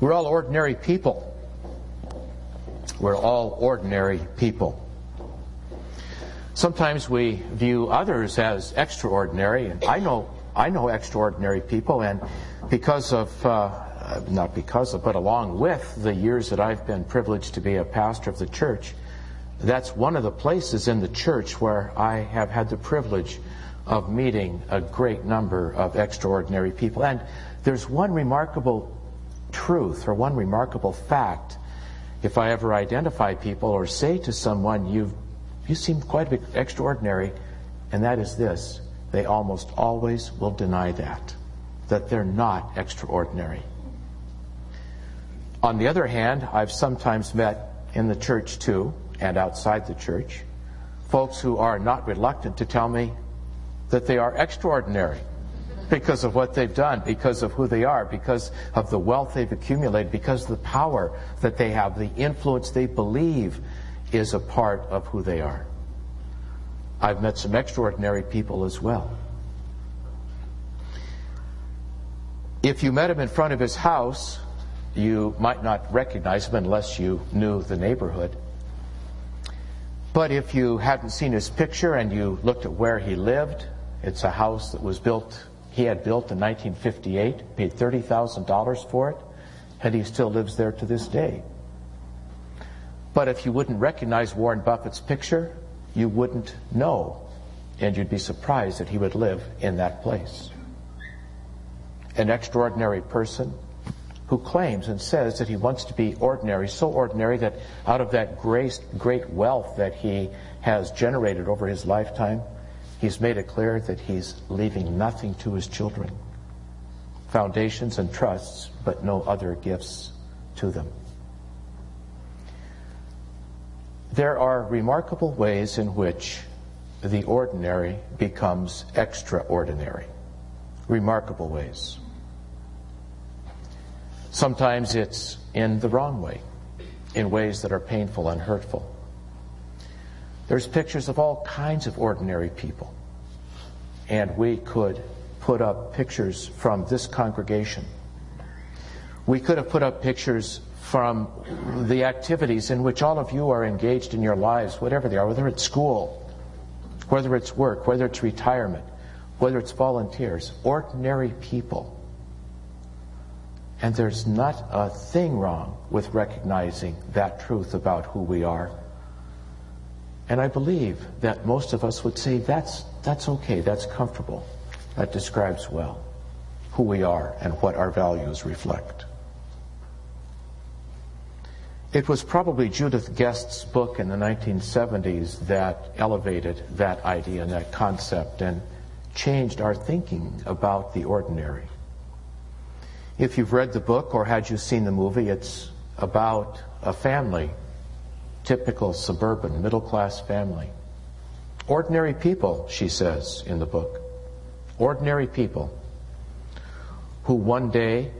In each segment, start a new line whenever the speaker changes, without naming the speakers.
We're all ordinary people. We're all ordinary people. Sometimes we view others as extraordinary, and I know I know extraordinary people, and because of uh, not because of, but along with the years that I've been privileged to be a pastor of the church, that's one of the places in the church where I have had the privilege of meeting a great number of extraordinary people. And there's one remarkable truth or one remarkable fact if I ever identify people or say to someone, you you seem quite extraordinary, and that is this. They almost always will deny that, that they're not extraordinary. On the other hand, I've sometimes met in the church too, and outside the church, folks who are not reluctant to tell me that they are extraordinary because of what they've done, because of who they are, because of the wealth they've accumulated, because of the power that they have, the influence they believe is a part of who they are. I've met some extraordinary people as well. If you met him in front of his house, you might not recognize him unless you knew the neighborhood. But if you hadn't seen his picture and you looked at where he lived, it's a house that was built, he had built in 1958, paid $30,000 for it, and he still lives there to this day. But if you wouldn't recognize Warren Buffett's picture, you wouldn't know, and you'd be surprised that he would live in that place. An extraordinary person who claims and says that he wants to be ordinary, so ordinary that out of that great, great wealth that he has generated over his lifetime, he's made it clear that he's leaving nothing to his children. Foundations and trusts, but no other gifts to them. There are remarkable ways in which the ordinary becomes extraordinary. Remarkable ways. Sometimes it's in the wrong way, in ways that are painful and hurtful. There's pictures of all kinds of ordinary people. And we could put up pictures from this congregation. We could have put up pictures from the activities in which all of you are engaged in your lives, whatever they are, whether it's school, whether it's work, whether it's retirement, whether it's volunteers, ordinary people. And there's not a thing wrong with recognizing that truth about who we are. And I believe that most of us would say that's, that's okay, that's comfortable. That describes well who we are and what our values reflect. It was probably Judith Guest's book in the 1970s that elevated that idea and that concept and changed our thinking about the ordinary. If you've read the book or had you seen the movie, it's about a family, typical suburban, middle class family. Ordinary people, she says in the book. Ordinary people who one day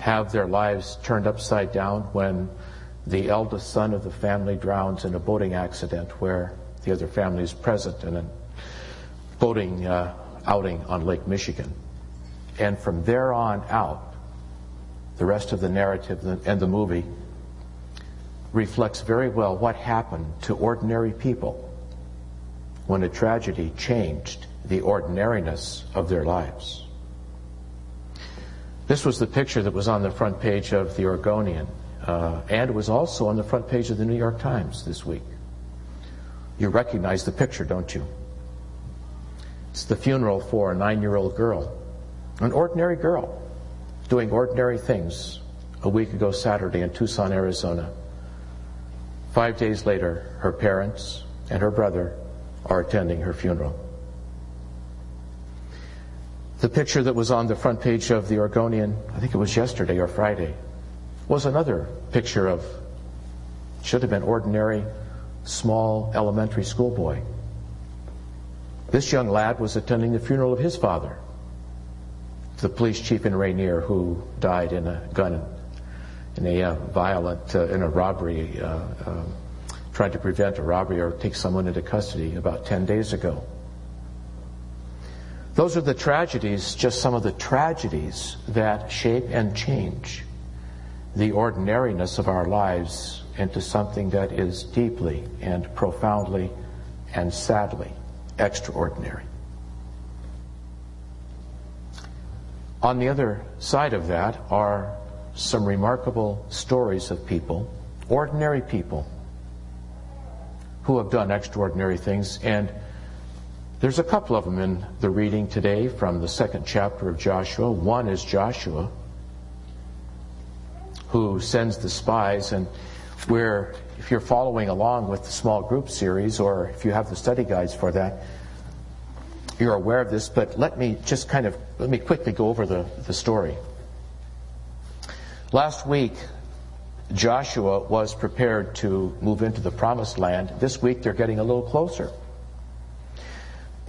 have their lives turned upside down when the eldest son of the family drowns in a boating accident where the other family is present in a boating uh, outing on Lake Michigan. And from there on out, the rest of the narrative and the movie reflects very well what happened to ordinary people when a tragedy changed the ordinariness of their lives. This was the picture that was on the front page of the Oregonian, uh, and was also on the front page of the New York Times this week. You recognize the picture, don't you? It's the funeral for a nine year old girl, an ordinary girl, doing ordinary things a week ago Saturday in Tucson, Arizona. Five days later, her parents and her brother are attending her funeral. The picture that was on the front page of the Oregonian, I think it was yesterday or Friday, was another picture of, should have been ordinary, small elementary school boy. This young lad was attending the funeral of his father, the police chief in Rainier who died in a gun, in a uh, violent, uh, in a robbery, uh, tried to prevent a robbery or take someone into custody about 10 days ago. Those are the tragedies, just some of the tragedies that shape and change the ordinariness of our lives into something that is deeply and profoundly and sadly extraordinary. On the other side of that are some remarkable stories of people, ordinary people, who have done extraordinary things. And there's a couple of them in the reading today from the second chapter of Joshua. One is Joshua, who sends the spies, and where, if you're following along with the small group series, or if you have the study guides for that, you're aware of this, but let me just kind of, let me quickly go over the, the story. Last week, Joshua was prepared to move into the promised land. This week, they're getting a little closer.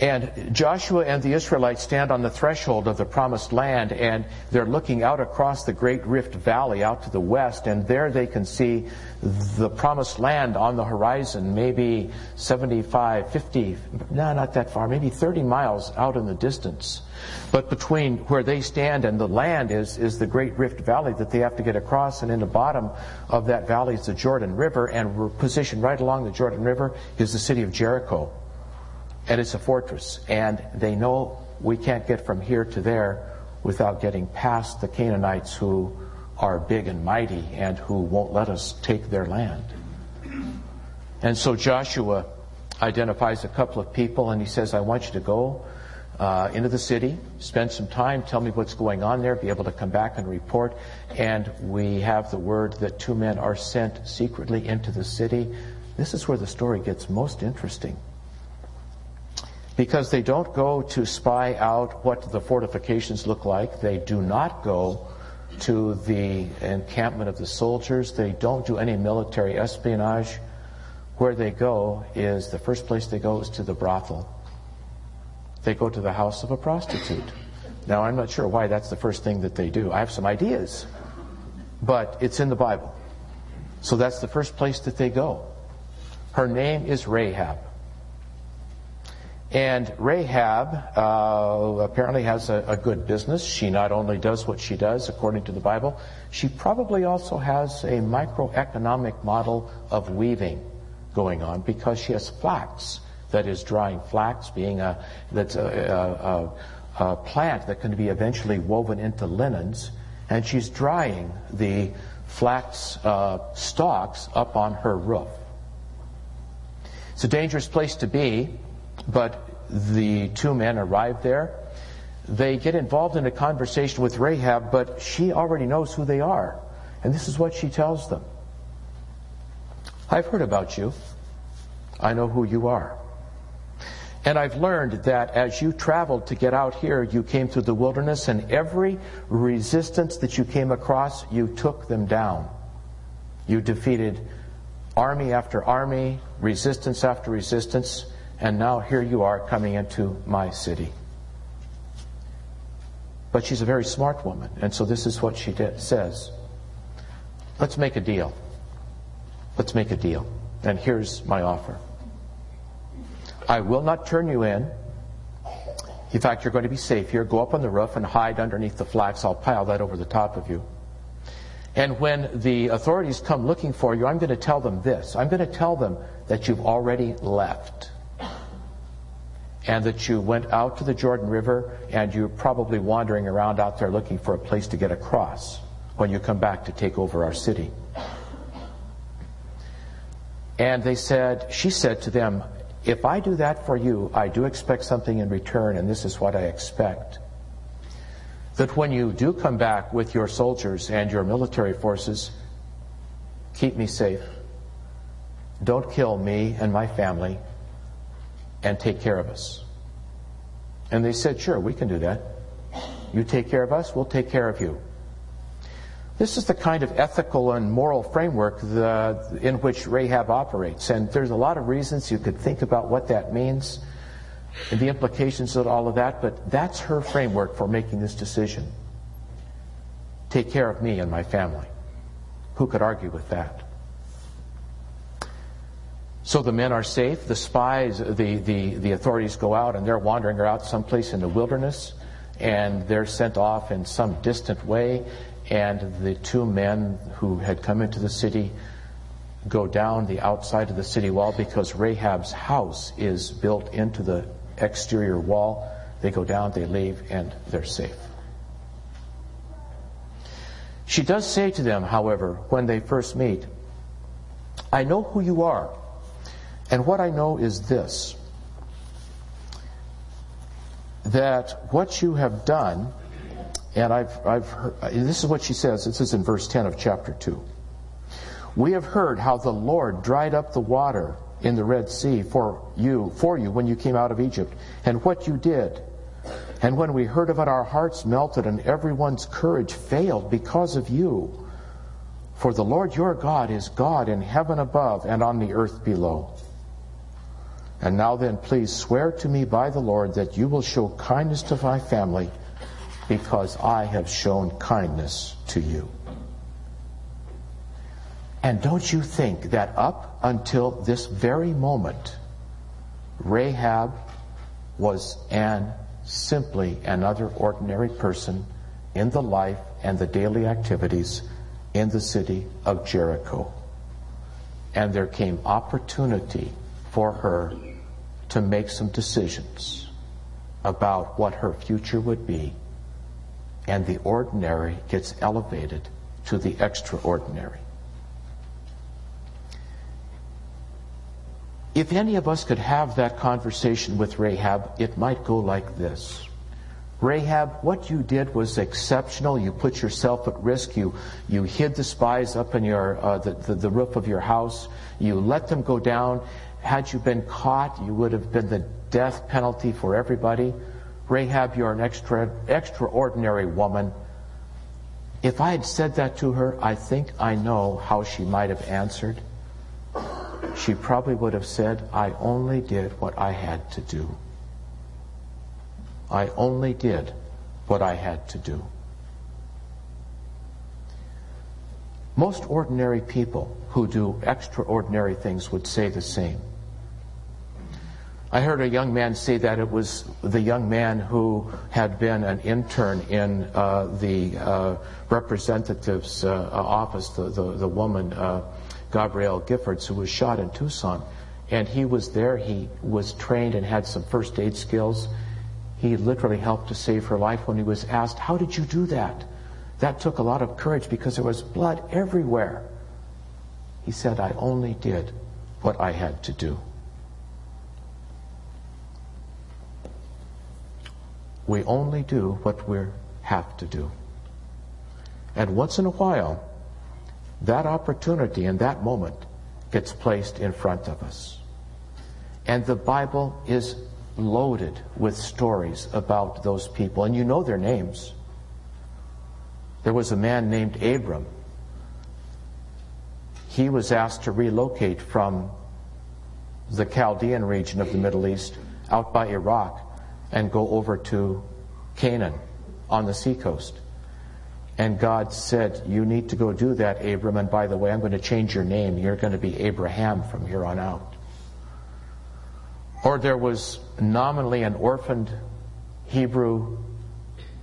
And Joshua and the Israelites stand on the threshold of the promised land and they're looking out across the great Rift Valley out to the west and there they can see the promised land on the horizon, maybe 75, 50, no, not that far, maybe 30 miles out in the distance. But between where they stand and the land is, is the great Rift Valley that they have to get across and in the bottom of that valley is the Jordan River and we're positioned right along the Jordan River is the city of Jericho and it's a fortress. And they know we can't get from here to there without getting past the Canaanites who are big and mighty and who won't let us take their land. And so Joshua identifies a couple of people and he says, I want you to go uh, into the city, spend some time, tell me what's going on there, be able to come back and report. And we have the word that two men are sent secretly into the city. This is where the story gets most interesting because they don't go to spy out what the fortifications look like. They do not go to the encampment of the soldiers. They don't do any military espionage. Where they go is the first place they go is to the brothel. They go to the house of a prostitute. Now, I'm not sure why that's the first thing that they do. I have some ideas, but it's in the Bible. So that's the first place that they go. Her name is Rahab. And Rahab uh, apparently has a, a, good business. She not only does what she does according to the Bible, she probably also has a microeconomic model of weaving going on because she has flax that is drying flax, being a that's a, a, a plant that can be eventually woven into linens, and she's drying the flax uh, stalks up on her roof. It's a dangerous place to be but the two men arrive there. They get involved in a conversation with Rahab, but she already knows who they are. And this is what she tells them I've heard about you. I know who you are. And I've learned that as you traveled to get out here, you came through the wilderness, and every resistance that you came across, you took them down. You defeated army after army, resistance after resistance and now here you are coming into my city. But she's a very smart woman, and so this is what she did, says. Let's make a deal. Let's make a deal. And here's my offer. I will not turn you in. In fact, you're going to be safe here. Go up on the roof and hide underneath the flax. I'll pile that over the top of you. And when the authorities come looking for you, I'm going to tell them this. I'm going to tell them that you've already left and that you went out to the Jordan River and you're probably wandering around out there looking for a place to get across when you come back to take over our city. And they said, she said to them, if I do that for you, I do expect something in return, and this is what I expect. That when you do come back with your soldiers and your military forces, keep me safe. Don't kill me and my family and take care of us. And they said, Sure, we can do that. You take care of us, we'll take care of you. This is the kind of ethical and moral framework the, in which Rahab operates. And there's a lot of reasons you could think about what that means and the implications of all of that, but that's her framework for making this decision. Take care of me and my family. Who could argue with that? So the men are safe. The spies, the, the, the authorities go out and they're wandering out someplace in the wilderness and they're sent off in some distant way. And the two men who had come into the city go down the outside of the city wall because Rahab's house is built into the exterior wall. They go down, they leave, and they're safe. She does say to them, however, when they first meet, I know who you are, and what I know is this that what you have done, and I've, I've heard, this is what she says, this is in verse 10 of chapter 2. We have heard how the Lord dried up the water in the Red Sea for you, for you when you came out of Egypt, and what you did. And when we heard of it, our hearts melted, and everyone's courage failed because of you. For the Lord your God is God in heaven above and on the earth below. And now then, please swear to me by the Lord that you will show kindness to my family because I have shown kindness to you. And don't you think that up until this very moment, Rahab was an simply another ordinary person in the life and the daily activities in the city of Jericho. And there came opportunity for her to make some decisions about what her future would be. And the ordinary gets elevated to the extraordinary. If any of us could have that conversation with Rahab, it might go like this. Rahab, what you did was exceptional. You put yourself at risk. You, you hid the spies up in your, uh, the, the, the roof of your house. You let them go down. Had you been caught, you would have been the death penalty for everybody. Rahab, you're an extra, extraordinary woman. If I had said that to her, I think I know how she might have answered she probably would have said, I only did what I had to do. I only did what I had to do. Most ordinary people who do extraordinary things would say the same. I heard a young man say that it was the young man who had been an intern in uh, the uh, representative's uh, office, the, the, the woman uh, Gabrielle Giffords, who was shot in Tucson. And he was there. He was trained and had some first aid skills. He literally helped to save her life when he was asked, How did you do that? That took a lot of courage because there was blood everywhere. He said, I only did what I had to do. We only do what we have to do. And once in a while, that opportunity and that moment gets placed in front of us. And the Bible is loaded with stories about those people, and you know their names. There was a man named Abram. He was asked to relocate from the Chaldean region of the Middle East out by Iraq and go over to Canaan on the seacoast. And God said, You need to go do that, Abram. And by the way, I'm going to change your name. You're going to be Abraham from here on out. Or there was nominally an orphaned Hebrew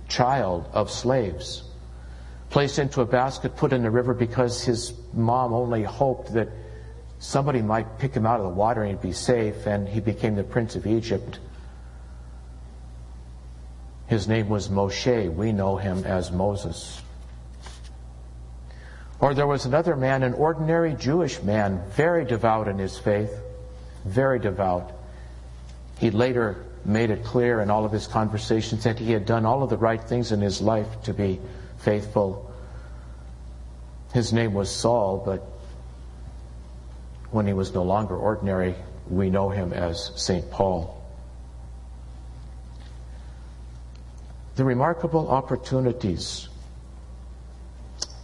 child of slaves placed into a basket, put in the river because his mom only hoped that somebody might pick him out of the water and he'd be safe, and he became the prince of Egypt. His name was Moshe. We know him as Moses. Or there was another man, an ordinary Jewish man, very devout in his faith, very devout. He later made it clear in all of his conversations that he had done all of the right things in his life to be faithful. His name was Saul, but when he was no longer ordinary, we know him as St. Paul. The remarkable opportunities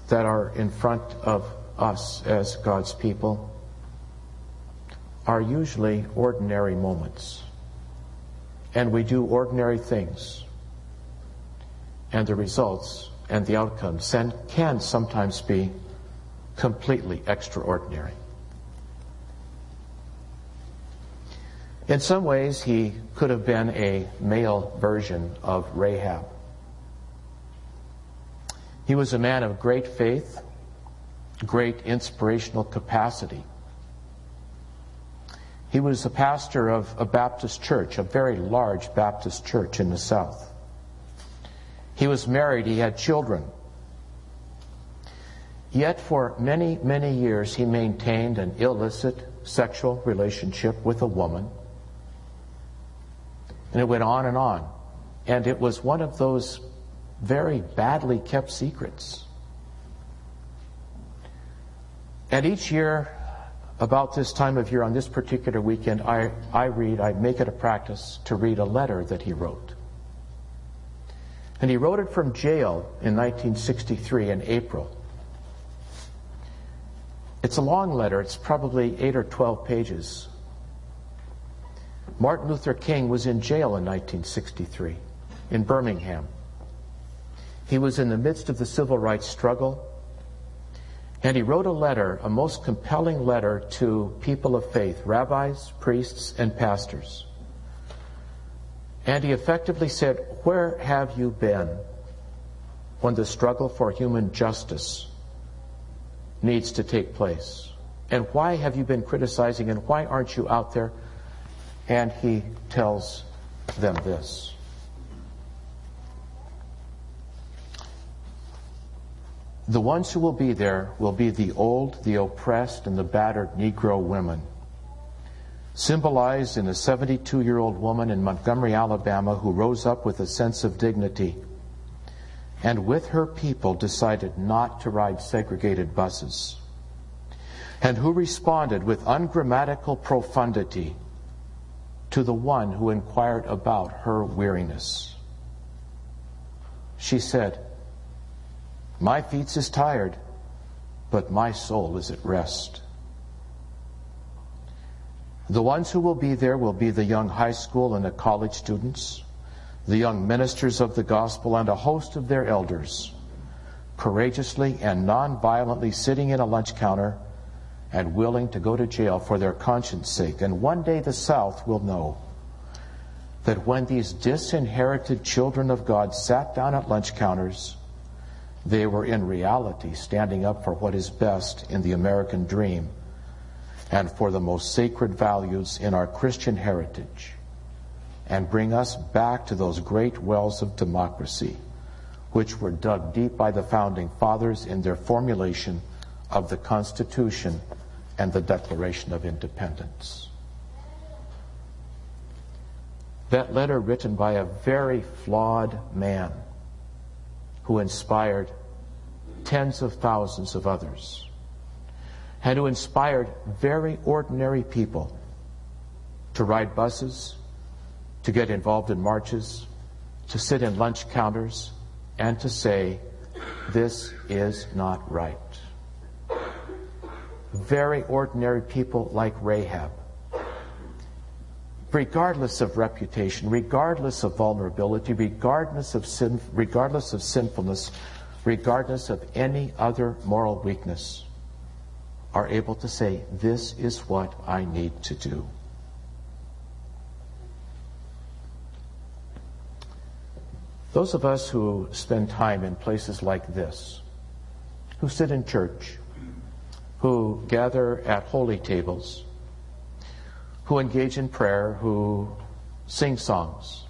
that are in front of us as God's people are usually ordinary moments. And we do ordinary things. And the results and the outcomes can sometimes be completely extraordinary. In some ways, he could have been a male version of Rahab. He was a man of great faith, great inspirational capacity. He was a pastor of a Baptist church, a very large Baptist church in the South. He was married, he had children. Yet for many, many years he maintained an illicit sexual relationship with a woman. And it went on and on. And it was one of those very badly kept secrets. And each year, about this time of year, on this particular weekend, I, I read, I make it a practice to read a letter that he wrote. And he wrote it from jail in 1963 in April. It's a long letter, it's probably 8 or 12 pages. Martin Luther King was in jail in 1963 in Birmingham. He was in the midst of the civil rights struggle. And he wrote a letter, a most compelling letter to people of faith, rabbis, priests, and pastors. And he effectively said, Where have you been when the struggle for human justice needs to take place? And why have you been criticizing and why aren't you out there? And he tells them this. The ones who will be there will be the old, the oppressed, and the battered Negro women, symbolized in a 72 year old woman in Montgomery, Alabama, who rose up with a sense of dignity and with her people decided not to ride segregated buses, and who responded with ungrammatical profundity to the one who inquired about her weariness. She said, my feet is tired, but my soul is at rest. The ones who will be there will be the young high school and the college students, the young ministers of the gospel, and a host of their elders, courageously and non-violently sitting in a lunch counter and willing to go to jail for their conscience sake. And one day the South will know that when these disinherited children of God sat down at lunch counters they were in reality standing up for what is best in the American dream and for the most sacred values in our Christian heritage and bring us back to those great wells of democracy which were dug deep by the founding fathers in their formulation of the Constitution and the Declaration of Independence. That letter written by a very flawed man who inspired tens of thousands of others, and who inspired very ordinary people to ride buses, to get involved in marches, to sit in lunch counters, and to say, this is not right. Very ordinary people like Rahab regardless of reputation, regardless of vulnerability, regardless of sin, regardless of sinfulness, regardless of any other moral weakness, are able to say, This is what I need to do. Those of us who spend time in places like this, who sit in church, who gather at holy tables, who engage in prayer, who sing songs.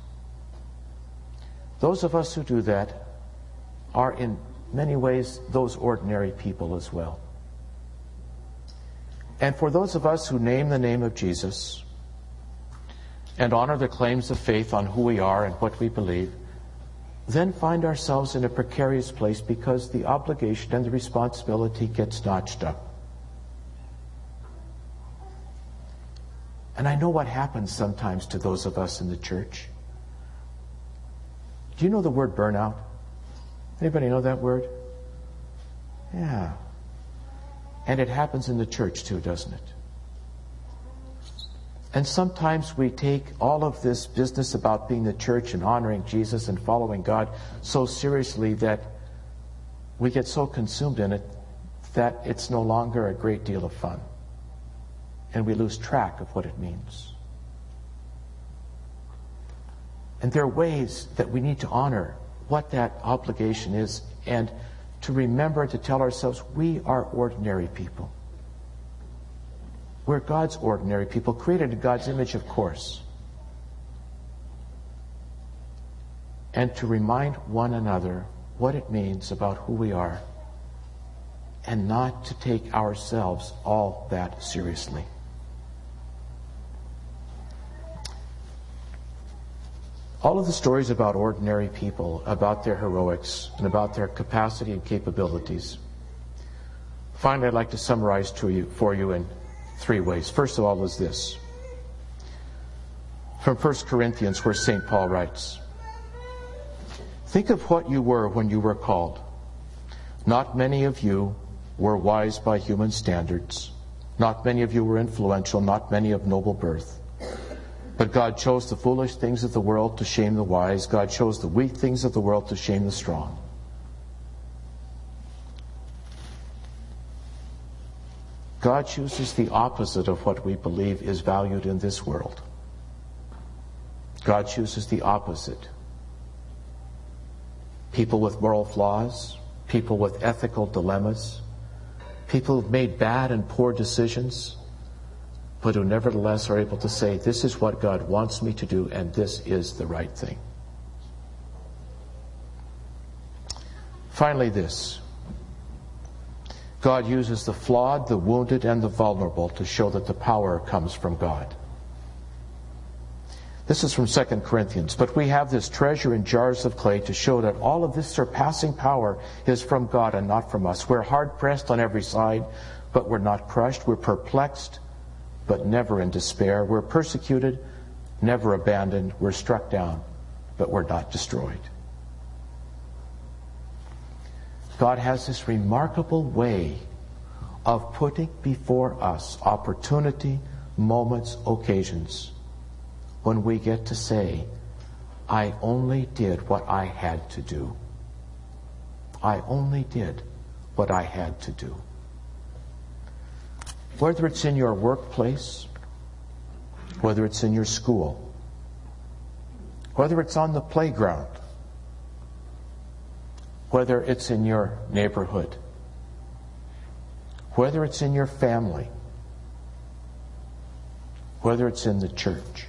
Those of us who do that are in many ways those ordinary people as well. And for those of us who name the name of Jesus and honor the claims of faith on who we are and what we believe, then find ourselves in a precarious place because the obligation and the responsibility gets notched up. And I know what happens sometimes to those of us in the church. Do you know the word burnout? Anybody know that word? Yeah. And it happens in the church too, doesn't it? And sometimes we take all of this business about being the church and honoring Jesus and following God so seriously that we get so consumed in it that it's no longer a great deal of fun and we lose track of what it means. And there are ways that we need to honor what that obligation is and to remember to tell ourselves we are ordinary people. We're God's ordinary people, created in God's image, of course. And to remind one another what it means about who we are and not to take ourselves all that seriously. All of the stories about ordinary people, about their heroics, and about their capacity and capabilities. Finally, I'd like to summarize to you, for you in three ways. First of all, is this from 1 Corinthians, where St. Paul writes Think of what you were when you were called. Not many of you were wise by human standards. Not many of you were influential, not many of noble birth. But God chose the foolish things of the world to shame the wise. God chose the weak things of the world to shame the strong. God chooses the opposite of what we believe is valued in this world. God chooses the opposite. People with moral flaws, people with ethical dilemmas, people who've made bad and poor decisions, but who nevertheless are able to say, This is what God wants me to do, and this is the right thing. Finally, this God uses the flawed, the wounded, and the vulnerable to show that the power comes from God. This is from 2 Corinthians. But we have this treasure in jars of clay to show that all of this surpassing power is from God and not from us. We're hard pressed on every side, but we're not crushed. We're perplexed, but never in despair. We're persecuted, never abandoned. We're struck down, but we're not destroyed. God has this remarkable way of putting before us opportunity, moments, occasions when we get to say, I only did what I had to do. I only did what I had to do whether it's in your workplace, whether it's in your school, whether it's on the playground, whether it's in your neighborhood, whether it's in your family, whether it's in the church.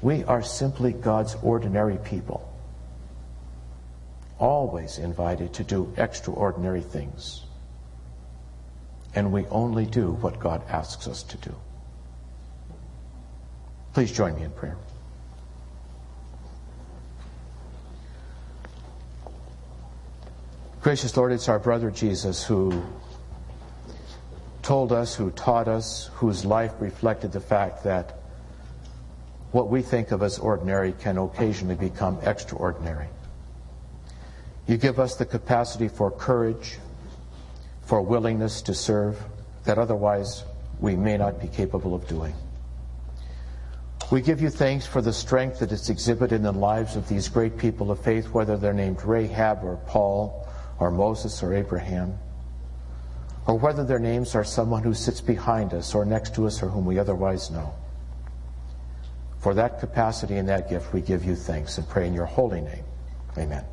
We are simply God's ordinary people, always invited to do extraordinary things and we only do what God asks us to do. Please join me in prayer. Gracious Lord, it's our brother Jesus who told us, who taught us, whose life reflected the fact that what we think of as ordinary can occasionally become extraordinary. You give us the capacity for courage, for willingness to serve that otherwise we may not be capable of doing. We give you thanks for the strength that is exhibited in the lives of these great people of faith, whether they're named Rahab or Paul or Moses or Abraham, or whether their names are someone who sits behind us or next to us or whom we otherwise know. For that capacity and that gift, we give you thanks and pray in your holy name. Amen.